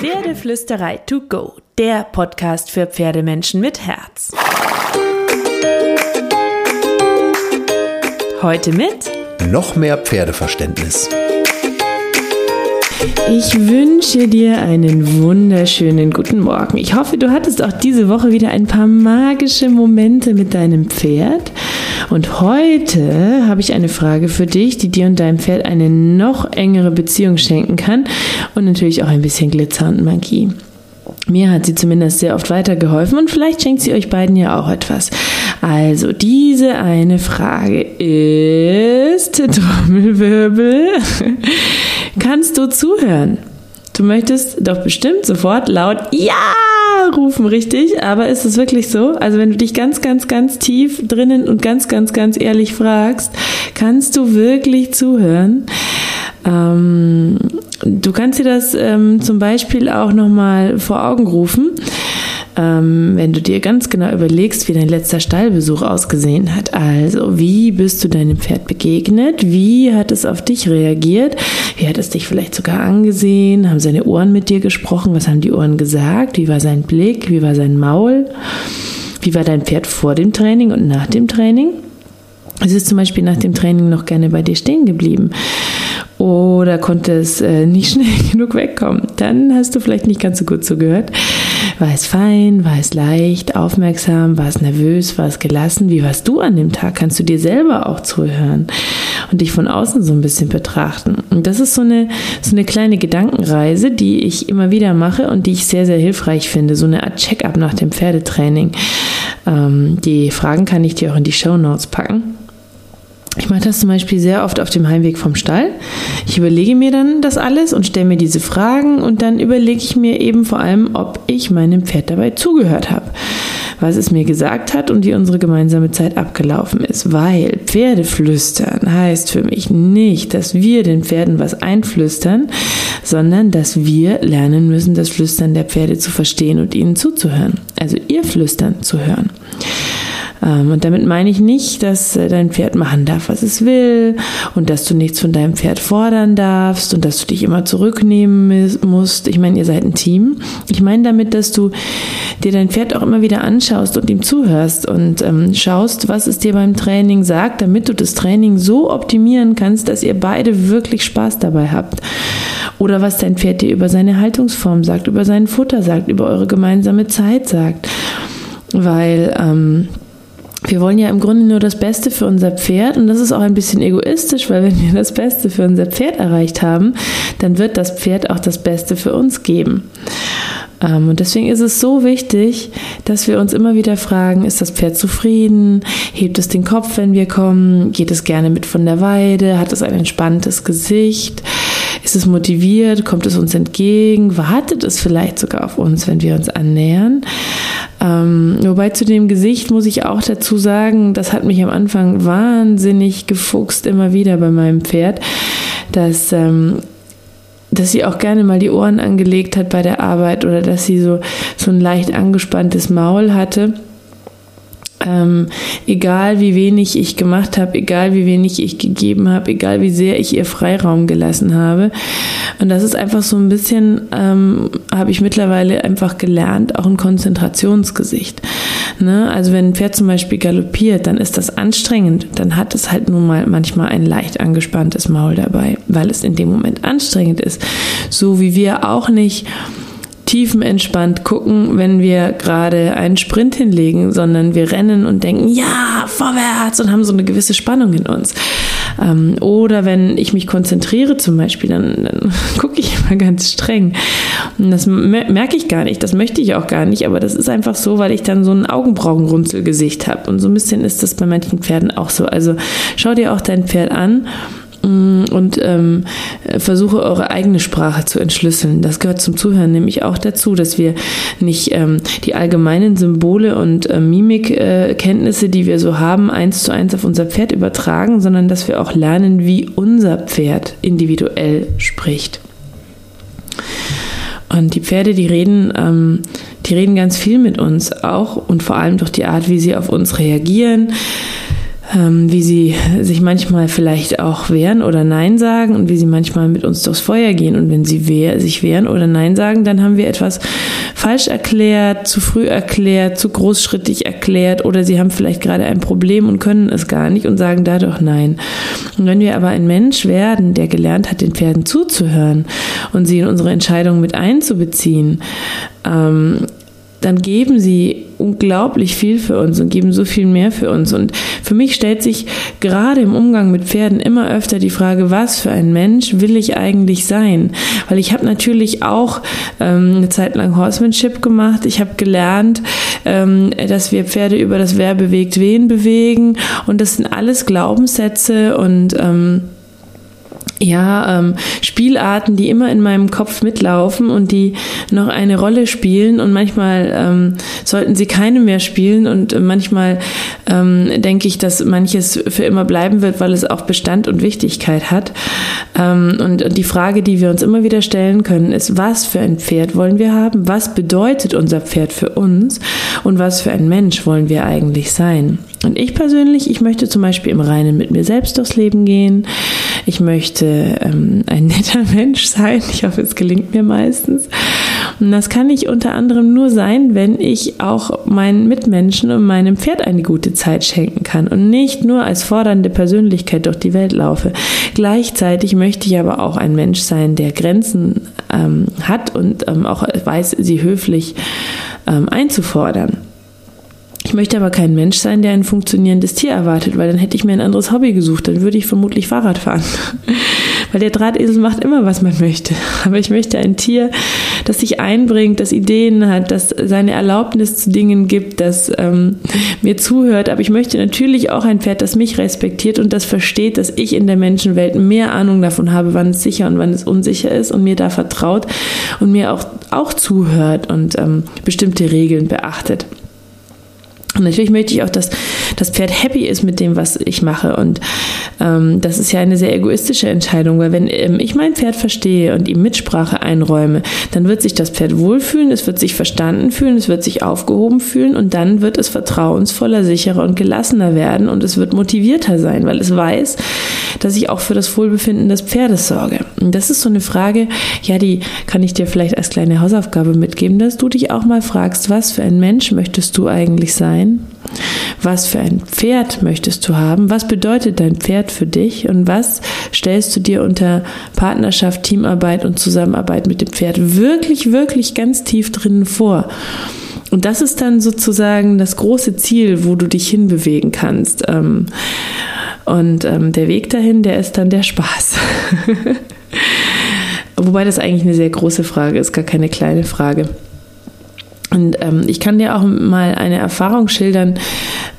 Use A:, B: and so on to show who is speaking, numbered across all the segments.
A: Pferdeflüsterei to go, der Podcast für Pferdemenschen mit Herz. Heute mit
B: noch mehr Pferdeverständnis.
A: Ich wünsche dir einen wunderschönen guten Morgen. Ich hoffe, du hattest auch diese Woche wieder ein paar magische Momente mit deinem Pferd. Und heute habe ich eine Frage für dich, die dir und deinem Pferd eine noch engere Beziehung schenken kann und natürlich auch ein bisschen Glitzer und Magie. Mir hat sie zumindest sehr oft weitergeholfen und vielleicht schenkt sie euch beiden ja auch etwas. Also, diese eine Frage ist, Trommelwirbel, kannst du zuhören? Du möchtest doch bestimmt sofort laut Ja rufen, richtig? Aber ist es wirklich so? Also wenn du dich ganz, ganz, ganz tief drinnen und ganz, ganz, ganz ehrlich fragst, kannst du wirklich zuhören? Ähm, du kannst dir das ähm, zum Beispiel auch nochmal vor Augen rufen ähm, wenn du dir ganz genau überlegst, wie dein letzter Stallbesuch ausgesehen hat. Also, wie bist du deinem Pferd begegnet? Wie hat es auf dich reagiert? Wie hat es dich vielleicht sogar angesehen? Haben seine Ohren mit dir gesprochen? Was haben die Ohren gesagt? Wie war sein Blick? Wie war sein Maul? Wie war dein Pferd vor dem Training und nach dem Training? Es ist zum Beispiel nach dem Training noch gerne bei dir stehen geblieben oder konnte es äh, nicht schnell genug wegkommen. Dann hast du vielleicht nicht ganz so gut zugehört. War es fein, war es leicht, aufmerksam, war es nervös, war es gelassen? Wie warst du an dem Tag? Kannst du dir selber auch zuhören und dich von außen so ein bisschen betrachten? Und das ist so eine, so eine kleine Gedankenreise, die ich immer wieder mache und die ich sehr, sehr hilfreich finde. So eine Art Check-up nach dem Pferdetraining. Ähm, die Fragen kann ich dir auch in die Show Notes packen. Ich mache das zum Beispiel sehr oft auf dem Heimweg vom Stall. Ich überlege mir dann das alles und stelle mir diese Fragen und dann überlege ich mir eben vor allem, ob ich meinem Pferd dabei zugehört habe, was es mir gesagt hat und wie unsere gemeinsame Zeit abgelaufen ist. Weil Pferdeflüstern heißt für mich nicht, dass wir den Pferden was einflüstern, sondern dass wir lernen müssen, das Flüstern der Pferde zu verstehen und ihnen zuzuhören. Also ihr Flüstern zu hören. Ähm, und damit meine ich nicht, dass äh, dein Pferd machen darf, was es will und dass du nichts von deinem Pferd fordern darfst und dass du dich immer zurücknehmen musst. Ich meine, ihr seid ein Team. Ich meine damit, dass du dir dein Pferd auch immer wieder anschaust und ihm zuhörst und ähm, schaust, was es dir beim Training sagt, damit du das Training so optimieren kannst, dass ihr beide wirklich Spaß dabei habt. Oder was dein Pferd dir über seine Haltungsform sagt, über sein Futter sagt, über eure gemeinsame Zeit sagt. Weil ähm, wir wollen ja im Grunde nur das Beste für unser Pferd und das ist auch ein bisschen egoistisch, weil wenn wir das Beste für unser Pferd erreicht haben, dann wird das Pferd auch das Beste für uns geben. Ähm, und deswegen ist es so wichtig, dass wir uns immer wieder fragen, ist das Pferd zufrieden? Hebt es den Kopf, wenn wir kommen? Geht es gerne mit von der Weide? Hat es ein entspanntes Gesicht? Ist es motiviert? Kommt es uns entgegen? Wartet es vielleicht sogar auf uns, wenn wir uns annähern? Ähm, wobei zu dem Gesicht muss ich auch dazu sagen, das hat mich am Anfang wahnsinnig gefuchst immer wieder bei meinem Pferd, dass ähm, dass sie auch gerne mal die Ohren angelegt hat bei der Arbeit oder dass sie so, so ein leicht angespanntes Maul hatte. Ähm, egal wie wenig ich gemacht habe, egal wie wenig ich gegeben habe, egal wie sehr ich ihr Freiraum gelassen habe. Und das ist einfach so ein bisschen, ähm, habe ich mittlerweile einfach gelernt, auch ein Konzentrationsgesicht. Ne? Also wenn ein Pferd zum Beispiel galoppiert, dann ist das anstrengend. Dann hat es halt nun mal manchmal ein leicht angespanntes Maul dabei, weil es in dem Moment anstrengend ist. So wie wir auch nicht tiefenentspannt gucken, wenn wir gerade einen Sprint hinlegen, sondern wir rennen und denken, ja, vorwärts und haben so eine gewisse Spannung in uns. Ähm, oder wenn ich mich konzentriere zum Beispiel, dann, dann gucke ich immer ganz streng. Und das merke ich gar nicht, das möchte ich auch gar nicht, aber das ist einfach so, weil ich dann so ein Augenbrauenrunzelgesicht habe. Und so ein bisschen ist das bei manchen Pferden auch so. Also schau dir auch dein Pferd an und ähm, versuche eure eigene Sprache zu entschlüsseln. Das gehört zum Zuhören nämlich auch dazu, dass wir nicht ähm, die allgemeinen Symbole und äh, Mimikkenntnisse, äh, die wir so haben, eins zu eins auf unser Pferd übertragen, sondern dass wir auch lernen, wie unser Pferd individuell spricht. Und die Pferde, die reden, ähm, die reden ganz viel mit uns, auch und vor allem durch die Art, wie sie auf uns reagieren ähm, wie sie sich manchmal vielleicht auch wehren oder Nein sagen und wie sie manchmal mit uns durchs Feuer gehen. Und wenn sie wehr, sich wehren oder Nein sagen, dann haben wir etwas falsch erklärt, zu früh erklärt, zu großschrittig erklärt oder sie haben vielleicht gerade ein Problem und können es gar nicht und sagen dadurch Nein. Und wenn wir aber ein Mensch werden, der gelernt hat, den Pferden zuzuhören und sie in unsere Entscheidungen mit einzubeziehen, ähm, dann geben sie unglaublich viel für uns und geben so viel mehr für uns. Und für mich stellt sich gerade im Umgang mit Pferden immer öfter die Frage, was für ein Mensch will ich eigentlich sein? Weil ich habe natürlich auch ähm, eine Zeit lang Horsemanship gemacht. Ich habe gelernt, ähm, dass wir Pferde über das Wer bewegt wen bewegen. Und das sind alles Glaubenssätze und ähm, ja, ähm, Spielarten, die immer in meinem Kopf mitlaufen und die noch eine Rolle spielen und manchmal ähm, sollten sie keine mehr spielen und manchmal ähm, denke ich, dass manches für immer bleiben wird, weil es auch Bestand und Wichtigkeit hat. Ähm, und die Frage, die wir uns immer wieder stellen können, ist, was für ein Pferd wollen wir haben? Was bedeutet unser Pferd für uns? Und was für ein Mensch wollen wir eigentlich sein? Und ich persönlich, ich möchte zum Beispiel im Reinen mit mir selbst durchs Leben gehen. Ich möchte ähm, ein netter Mensch sein. Ich hoffe, es gelingt mir meistens. Und das kann ich unter anderem nur sein, wenn ich auch meinen Mitmenschen und meinem Pferd eine gute Zeit schenken kann und nicht nur als fordernde Persönlichkeit durch die Welt laufe. Gleichzeitig möchte ich aber auch ein Mensch sein, der Grenzen ähm, hat und ähm, auch weiß, sie höflich ähm, einzufordern. Ich möchte aber kein Mensch sein, der ein funktionierendes Tier erwartet, weil dann hätte ich mir ein anderes Hobby gesucht. Dann würde ich vermutlich Fahrrad fahren. weil der Drahtesel macht immer, was man möchte. Aber ich möchte ein Tier, das sich einbringt, das Ideen hat, das seine Erlaubnis zu Dingen gibt, das ähm, mir zuhört. Aber ich möchte natürlich auch ein Pferd, das mich respektiert und das versteht, dass ich in der Menschenwelt mehr Ahnung davon habe, wann es sicher und wann es unsicher ist und mir da vertraut und mir auch, auch zuhört und ähm, bestimmte Regeln beachtet. Und natürlich möchte ich auch, dass das Pferd happy ist mit dem, was ich mache. Und ähm, das ist ja eine sehr egoistische Entscheidung, weil wenn ähm, ich mein Pferd verstehe und ihm Mitsprache einräume, dann wird sich das Pferd wohlfühlen, es wird sich verstanden fühlen, es wird sich aufgehoben fühlen und dann wird es vertrauensvoller, sicherer und gelassener werden und es wird motivierter sein, weil es weiß, dass ich auch für das Wohlbefinden des Pferdes sorge. Und das ist so eine Frage, ja, die kann ich dir vielleicht als kleine Hausaufgabe mitgeben, dass du dich auch mal fragst, was für ein Mensch möchtest du eigentlich sein? Was für ein Pferd möchtest du haben? Was bedeutet dein Pferd für dich? Und was stellst du dir unter Partnerschaft, Teamarbeit und Zusammenarbeit mit dem Pferd wirklich, wirklich ganz tief drinnen vor? Und das ist dann sozusagen das große Ziel, wo du dich hinbewegen kannst. Ähm, und ähm, der Weg dahin, der ist dann der Spaß. Wobei das eigentlich eine sehr große Frage ist, gar keine kleine Frage. Und ähm, ich kann dir auch mal eine Erfahrung schildern,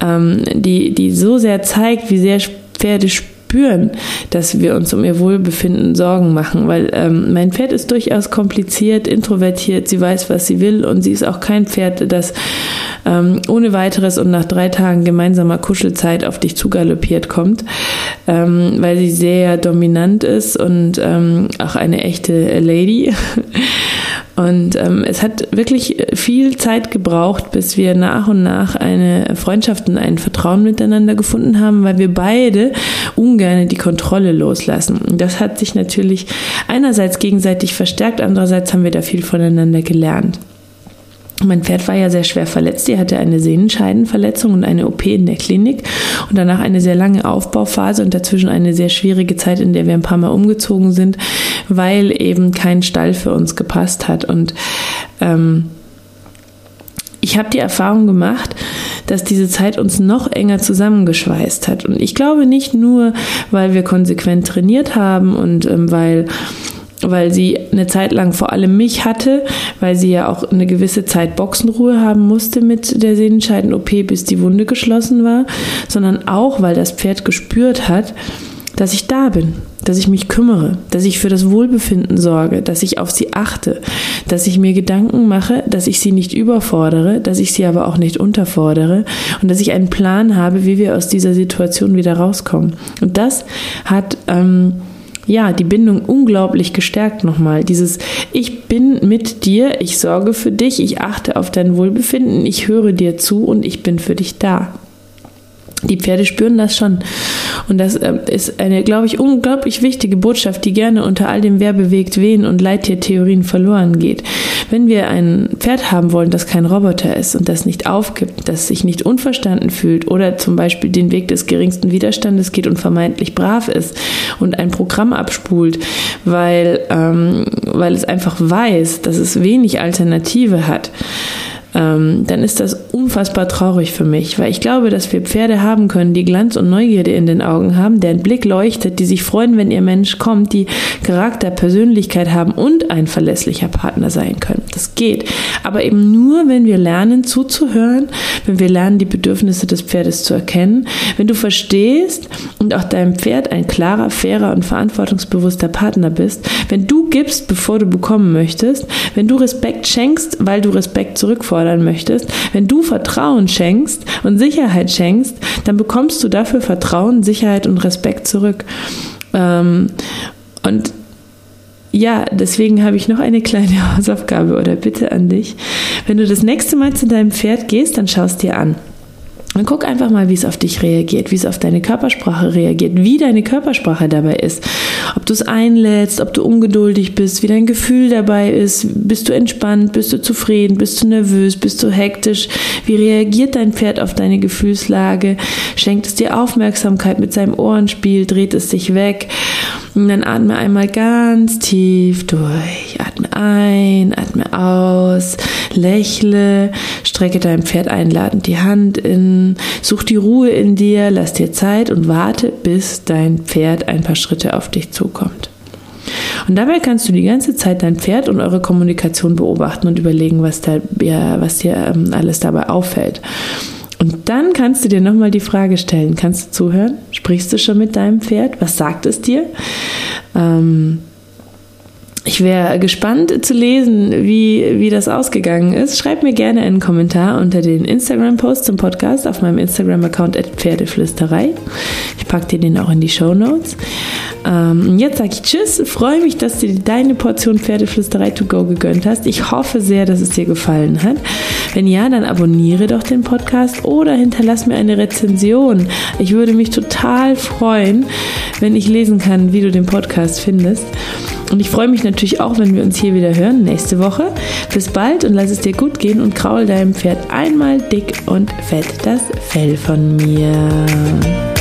A: ähm, die, die so sehr zeigt, wie sehr Pferde spüren, dass wir uns um ihr Wohlbefinden Sorgen machen, weil ähm, mein Pferd ist durchaus kompliziert, introvertiert, sie weiß, was sie will und sie ist auch kein Pferd, das ähm, ohne weiteres und nach drei Tagen gemeinsamer Kuschelzeit auf dich zugaloppiert kommt, ähm, weil sie sehr dominant ist und ähm, auch eine echte Lady. Und ähm, es hat wirklich viel Zeit gebraucht, bis wir nach und nach eine Freundschaft und ein Vertrauen miteinander gefunden haben, weil wir beide ungern die Kontrolle loslassen. Und das hat sich natürlich einerseits gegenseitig verstärkt, andererseits haben wir da viel voneinander gelernt. Mein Pferd war ja sehr schwer verletzt. Die hatte eine Sehnenscheidenverletzung und eine OP in der Klinik und danach eine sehr lange Aufbauphase und dazwischen eine sehr schwierige Zeit, in der wir ein paar Mal umgezogen sind, weil eben kein Stall für uns gepasst hat. Und ähm, ich habe die Erfahrung gemacht, dass diese Zeit uns noch enger zusammengeschweißt hat. Und ich glaube nicht nur, weil wir konsequent trainiert haben und ähm, weil weil sie eine Zeit lang vor allem mich hatte, weil sie ja auch eine gewisse Zeit Boxenruhe haben musste mit der Sehnenscheiden-OP, bis die Wunde geschlossen war, sondern auch, weil das Pferd gespürt hat, dass ich da bin, dass ich mich kümmere, dass ich für das Wohlbefinden sorge, dass ich auf sie achte, dass ich mir Gedanken mache, dass ich sie nicht überfordere, dass ich sie aber auch nicht unterfordere und dass ich einen Plan habe, wie wir aus dieser Situation wieder rauskommen. Und das hat ähm, ja, die Bindung unglaublich gestärkt nochmal. Dieses Ich bin mit dir, ich sorge für dich, ich achte auf dein Wohlbefinden, ich höre dir zu und ich bin für dich da. Die Pferde spüren das schon. Und das äh, ist eine, glaube ich, unglaublich wichtige Botschaft, die gerne unter all dem Wer bewegt wen und Leittiertheorien verloren geht. Wenn wir ein Pferd haben wollen, das kein Roboter ist und das nicht aufgibt, das sich nicht unverstanden fühlt oder zum Beispiel den Weg des geringsten Widerstandes geht und vermeintlich brav ist und ein Programm abspult, weil, ähm, weil es einfach weiß, dass es wenig Alternative hat, ähm, dann ist das unfassbar traurig für mich, weil ich glaube, dass wir Pferde haben können, die Glanz und Neugierde in den Augen haben, deren Blick leuchtet, die sich freuen, wenn ihr Mensch kommt, die Charakter, Persönlichkeit haben und ein verlässlicher Partner sein können. Das geht. Aber eben nur, wenn wir lernen zuzuhören, wenn wir lernen, die Bedürfnisse des Pferdes zu erkennen, wenn du verstehst und auch deinem Pferd ein klarer, fairer und verantwortungsbewusster Partner bist, wenn du gibst, bevor du bekommen möchtest, wenn du Respekt schenkst, weil du Respekt zurückforderst, fördern möchtest, wenn du Vertrauen schenkst und Sicherheit schenkst, dann bekommst du dafür Vertrauen, Sicherheit und Respekt zurück. Ähm, und ja, deswegen habe ich noch eine kleine Hausaufgabe oder Bitte an dich. Wenn du das nächste Mal zu deinem Pferd gehst, dann schaust dir an. Und guck einfach mal, wie es auf dich reagiert, wie es auf deine Körpersprache reagiert, wie deine Körpersprache dabei ist. Ob du es einlädst, ob du ungeduldig bist, wie dein Gefühl dabei ist. Bist du entspannt, bist du zufrieden, bist du nervös, bist du hektisch? Wie reagiert dein Pferd auf deine Gefühlslage? Schenkt es dir Aufmerksamkeit mit seinem Ohrenspiel? Dreht es sich weg? Und dann atme einmal ganz tief durch. Atme ein, atme aus, lächle, strecke deinem Pferd einladend die Hand in, such die Ruhe in dir, lass dir Zeit und warte, bis dein Pferd ein paar Schritte auf dich zukommt. Und dabei kannst du die ganze Zeit dein Pferd und eure Kommunikation beobachten und überlegen, was, da, ja, was dir ähm, alles dabei auffällt. Und dann kannst du dir nochmal die Frage stellen, kannst du zuhören? Sprichst du schon mit deinem Pferd? Was sagt es dir? Ähm, ich wäre gespannt zu lesen, wie, wie das ausgegangen ist. Schreib mir gerne einen Kommentar unter den Instagram-Post zum Podcast auf meinem Instagram-Account Pferdeflüsterei. Ich packe dir den auch in die Show Notes. Ähm, jetzt sage ich Tschüss, freue mich, dass du dir deine Portion Pferdeflüsterei to go gegönnt hast. Ich hoffe sehr, dass es dir gefallen hat. Wenn ja, dann abonniere doch den Podcast oder hinterlass mir eine Rezension. Ich würde mich total freuen, wenn ich lesen kann, wie du den Podcast findest. Und ich freue mich natürlich auch, wenn wir uns hier wieder hören nächste Woche. Bis bald und lass es dir gut gehen und kraul deinem Pferd einmal dick und fett das Fell von mir.